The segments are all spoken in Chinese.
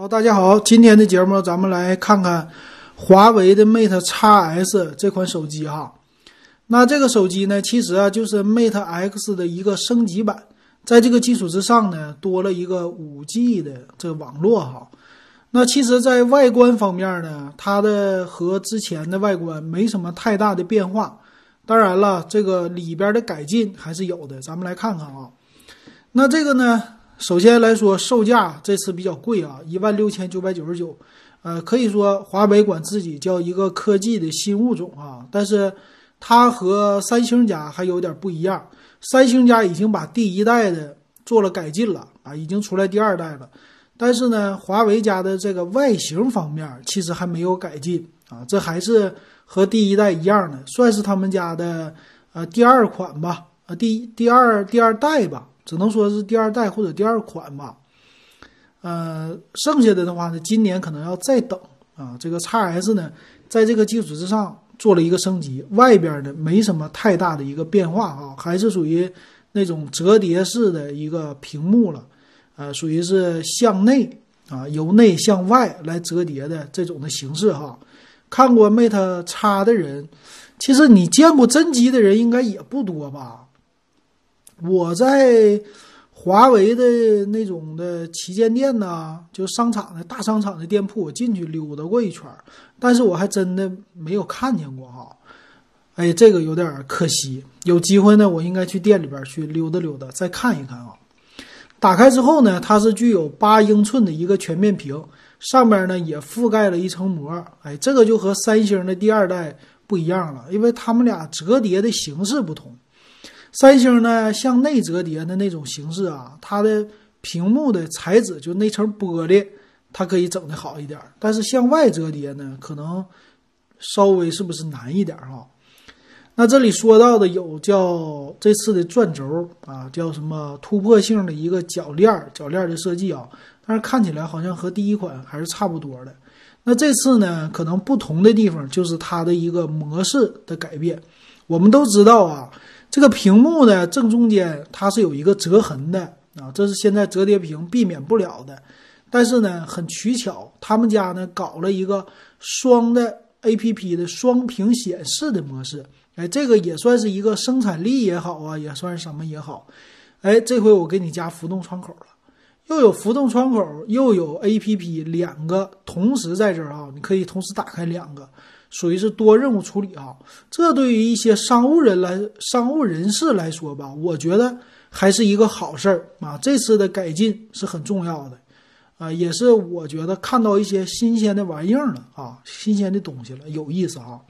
好，大家好，今天的节目咱们来看看华为的 Mate X S 这款手机哈。那这个手机呢，其实啊就是 Mate X 的一个升级版，在这个基础之上呢，多了一个五 G 的这个网络哈。那其实，在外观方面呢，它的和之前的外观没什么太大的变化。当然了，这个里边的改进还是有的，咱们来看看啊。那这个呢？首先来说，售价这次比较贵啊，一万六千九百九十九，呃，可以说华为管自己叫一个科技的新物种啊。但是它和三星家还有点不一样，三星家已经把第一代的做了改进了啊，已经出来第二代了。但是呢，华为家的这个外形方面其实还没有改进啊，这还是和第一代一样的，算是他们家的呃第二款吧，呃第第二第二代吧。只能说是第二代或者第二款吧，呃，剩下的的话呢，今年可能要再等啊。这个 x S 呢，在这个基础之上做了一个升级，外边呢没什么太大的一个变化啊，还是属于那种折叠式的一个屏幕了，呃，属于是向内啊，由内向外来折叠的这种的形式哈。看过 Mate X 的人，其实你见过真机的人应该也不多吧。我在华为的那种的旗舰店呢，就商场的大商场的店铺，我进去溜达过一圈但是我还真的没有看见过哈。哎，这个有点可惜。有机会呢，我应该去店里边去溜达溜达，再看一看啊。打开之后呢，它是具有八英寸的一个全面屏，上面呢也覆盖了一层膜。哎，这个就和三星的第二代不一样了，因为它们俩折叠的形式不同。三星呢，向内折叠的那种形式啊，它的屏幕的材质就那层玻璃，它可以整的好一点。但是向外折叠呢，可能稍微是不是难一点哈？那这里说到的有叫这次的转轴啊，叫什么突破性的一个铰链铰链的设计啊，但是看起来好像和第一款还是差不多的。那这次呢，可能不同的地方就是它的一个模式的改变。我们都知道啊。这个屏幕呢，正中间它是有一个折痕的啊，这是现在折叠屏避免不了的。但是呢，很取巧，他们家呢搞了一个双的 A P P 的双屏显示的模式。哎，这个也算是一个生产力也好啊，也算是什么也好。哎，这回我给你加浮动窗口了，又有浮动窗口，又有 A P P，两个同时在这儿啊，你可以同时打开两个。属于是多任务处理啊，这对于一些商务人来、商务人士来说吧，我觉得还是一个好事儿啊。这次的改进是很重要的，啊，也是我觉得看到一些新鲜的玩意儿了啊，新鲜的东西了，有意思啊。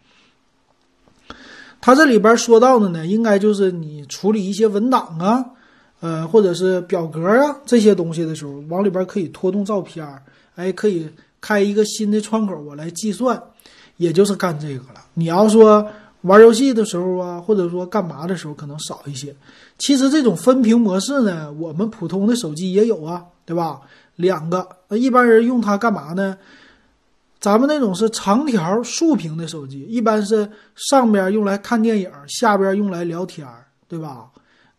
它这里边说到的呢，应该就是你处理一些文档啊，呃，或者是表格啊这些东西的时候，往里边可以拖动照片儿，哎，可以开一个新的窗口，我来计算。也就是干这个了。你要说玩游戏的时候啊，或者说干嘛的时候，可能少一些。其实这种分屏模式呢，我们普通的手机也有啊，对吧？两个，那一般人用它干嘛呢？咱们那种是长条竖屏的手机，一般是上边用来看电影，下边用来聊天，对吧？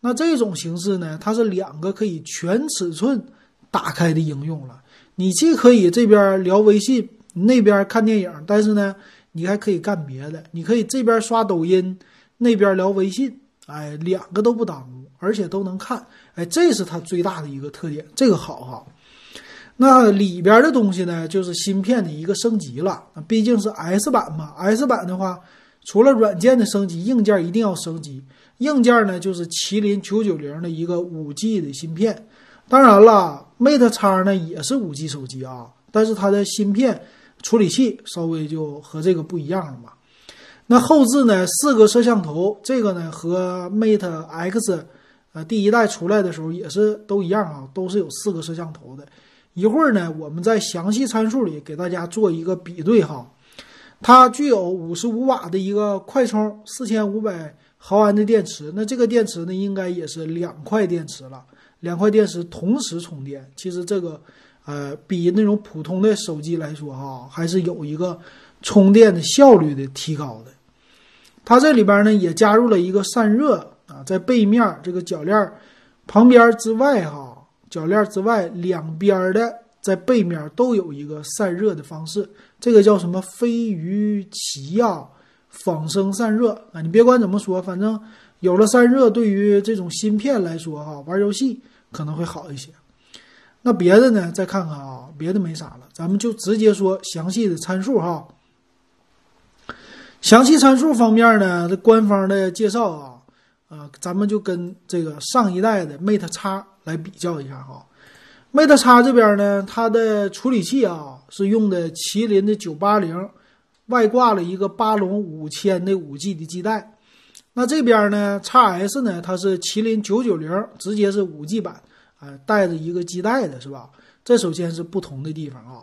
那这种形式呢，它是两个可以全尺寸打开的应用了。你既可以这边聊微信。那边看电影，但是呢，你还可以干别的。你可以这边刷抖音，那边聊微信，哎，两个都不耽误，而且都能看，哎，这是它最大的一个特点，这个好哈。那里边的东西呢，就是芯片的一个升级了。毕竟是 S 版嘛，S 版的话，除了软件的升级，硬件一定要升级。硬件呢，就是麒麟九九零的一个五 G 的芯片。当然了，Mate X 呢也是五 G 手机啊，但是它的芯片。处理器稍微就和这个不一样了嘛。那后置呢，四个摄像头，这个呢和 Mate X，呃，第一代出来的时候也是都一样啊，都是有四个摄像头的。一会儿呢，我们在详细参数里给大家做一个比对哈。它具有五十五瓦的一个快充，四千五百毫安的电池。那这个电池呢，应该也是两块电池了，两块电池同时充电。其实这个。呃，比那种普通的手机来说，哈，还是有一个充电的效率的提高的。它这里边呢也加入了一个散热啊，在背面这个铰链旁边之外，哈，铰链之外两边的在背面都有一个散热的方式，这个叫什么飞鱼奇亚，仿生散热啊。你别管怎么说，反正有了散热，对于这种芯片来说哈，玩游戏可能会好一些。那别的呢？再看看啊，别的没啥了，咱们就直接说详细的参数哈。详细参数方面呢，这官方的介绍啊，呃，咱们就跟这个上一代的 Mate X 来比较一下哈。Mate X 这边呢，它的处理器啊是用的麒麟的九八零，外挂了一个巴龙五千的五 G 的基带。那这边呢，X S 呢，它是麒麟九九零，直接是五 G 版。啊，带着一个基带的是吧？这首先是不同的地方啊，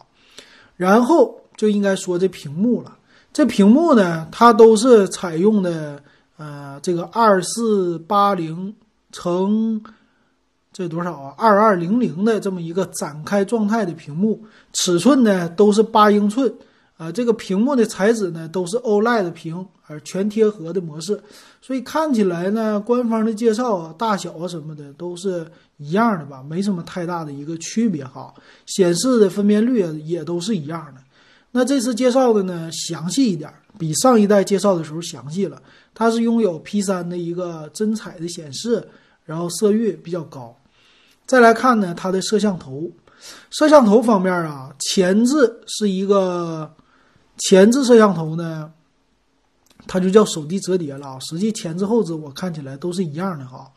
然后就应该说这屏幕了。这屏幕呢，它都是采用的呃这个二四八零乘这多少啊？二二零零的这么一个展开状态的屏幕，尺寸呢都是八英寸。啊，这个屏幕的材质呢都是 OLED 屏，而全贴合的模式，所以看起来呢，官方的介绍啊，大小啊什么的都是一样的吧，没什么太大的一个区别哈。显示的分辨率也都是一样的。那这次介绍的呢，详细一点，比上一代介绍的时候详细了。它是拥有 P3 的一个真彩的显示，然后色域比较高。再来看呢，它的摄像头，摄像头方面啊，前置是一个。前置摄像头呢，它就叫手机折叠了啊。实际前置后置我看起来都是一样的哈。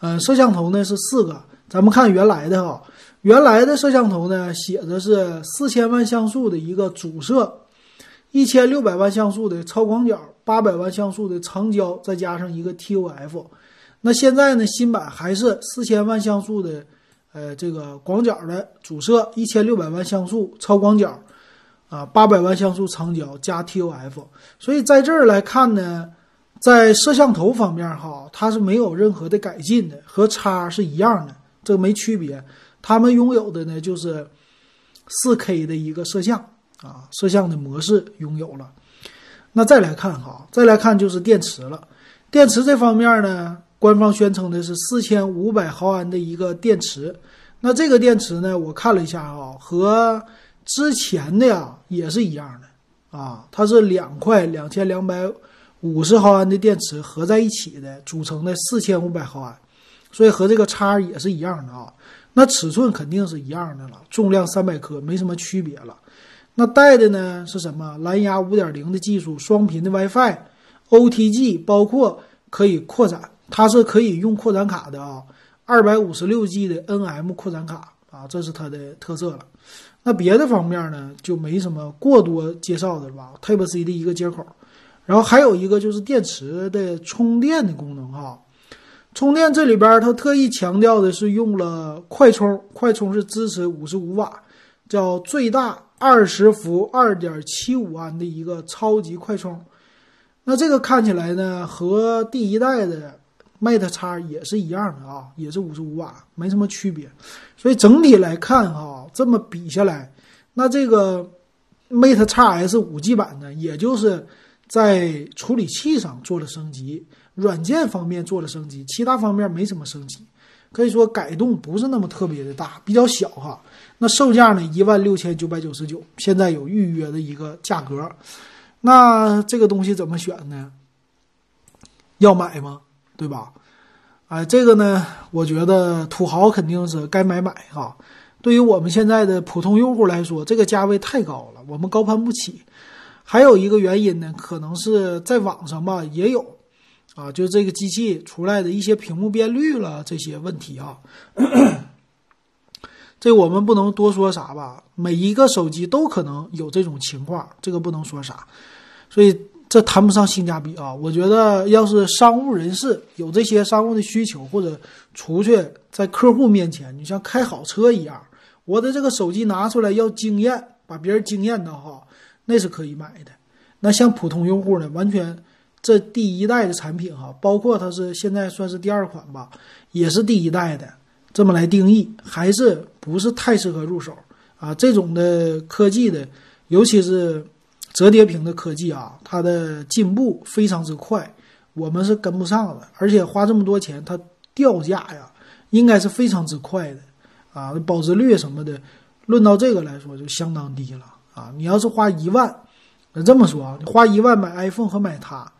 嗯，摄像头呢是四个，咱们看原来的哈，原来的摄像头呢写的是四千万像素的一个主摄，一千六百万像素的超广角，八百万像素的长焦，再加上一个 TOF。那现在呢，新版还是四千万像素的，呃，这个广角的主摄，一千六百万像素超广角。啊，八百万像素长焦加 TOF，所以在这儿来看呢，在摄像头方面哈，它是没有任何的改进的，和叉是一样的，这没区别。他们拥有的呢就是四 K 的一个摄像啊，摄像的模式拥有了。那再来看哈，再来看就是电池了。电池这方面呢，官方宣称的是四千五百毫安的一个电池。那这个电池呢，我看了一下啊，和之前的呀也是一样的啊，它是两块两千两百五十毫安的电池合在一起的组成的四千五百毫安，所以和这个叉也是一样的啊。那尺寸肯定是一样的了，重量三百克没什么区别了。那带的呢是什么？蓝牙五点零的技术，双频的 WiFi，OTG，包括可以扩展，它是可以用扩展卡的啊，二百五十六 G 的 NM 扩展卡啊，这是它的特色了。那别的方面呢，就没什么过多介绍的了吧？Type C 的一个接口，然后还有一个就是电池的充电的功能哈。充电这里边它特意强调的是用了快充，快充是支持五十五瓦，叫最大二十伏二点七五安的一个超级快充。那这个看起来呢，和第一代的。Mate 叉也是一样的啊，也是五十五瓦，没什么区别。所以整体来看哈，这么比下来，那这个 Mate 叉 S 五 G 版呢，也就是在处理器上做了升级，软件方面做了升级，其他方面没什么升级，可以说改动不是那么特别的大，比较小哈。那售价呢，一万六千九百九十九，现在有预约的一个价格。那这个东西怎么选呢？要买吗？对吧？哎，这个呢，我觉得土豪肯定是该买买哈。对于我们现在的普通用户来说，这个价位太高了，我们高攀不起。还有一个原因呢，可能是在网上吧也有啊，就这个机器出来的一些屏幕变绿了这些问题啊。这我们不能多说啥吧，每一个手机都可能有这种情况，这个不能说啥，所以。这谈不上性价比啊！我觉得，要是商务人士有这些商务的需求，或者出去在客户面前，你像开好车一样，我的这个手机拿出来要惊艳，把别人惊艳的哈，那是可以买的。那像普通用户呢，完全这第一代的产品哈，包括它是现在算是第二款吧，也是第一代的，这么来定义，还是不是太适合入手啊？这种的科技的，尤其是。折叠屏的科技啊，它的进步非常之快，我们是跟不上的。而且花这么多钱，它掉价呀，应该是非常之快的啊，保值率什么的，论到这个来说就相当低了啊！你要是花一万，那这么说啊，你花一万买 iPhone 和买它，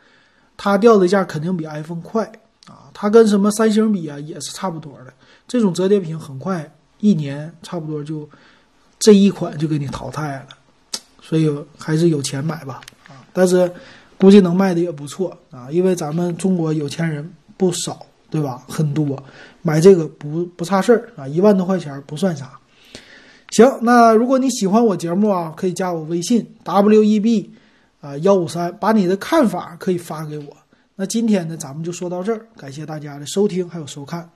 它掉的价肯定比 iPhone 快啊！它跟什么三星比啊，也是差不多的。这种折叠屏很快，一年差不多就这一款就给你淘汰了，所以还是有钱买吧啊！但是估计能卖的也不错啊，因为咱们中国有钱人不少，对吧？很多买这个不不差事儿啊，一万多块钱不算啥。行，那如果你喜欢我节目啊，可以加我微信 w e b 啊幺五三，把你的看法可以发给我。那今天呢，咱们就说到这儿，感谢大家的收听还有收看。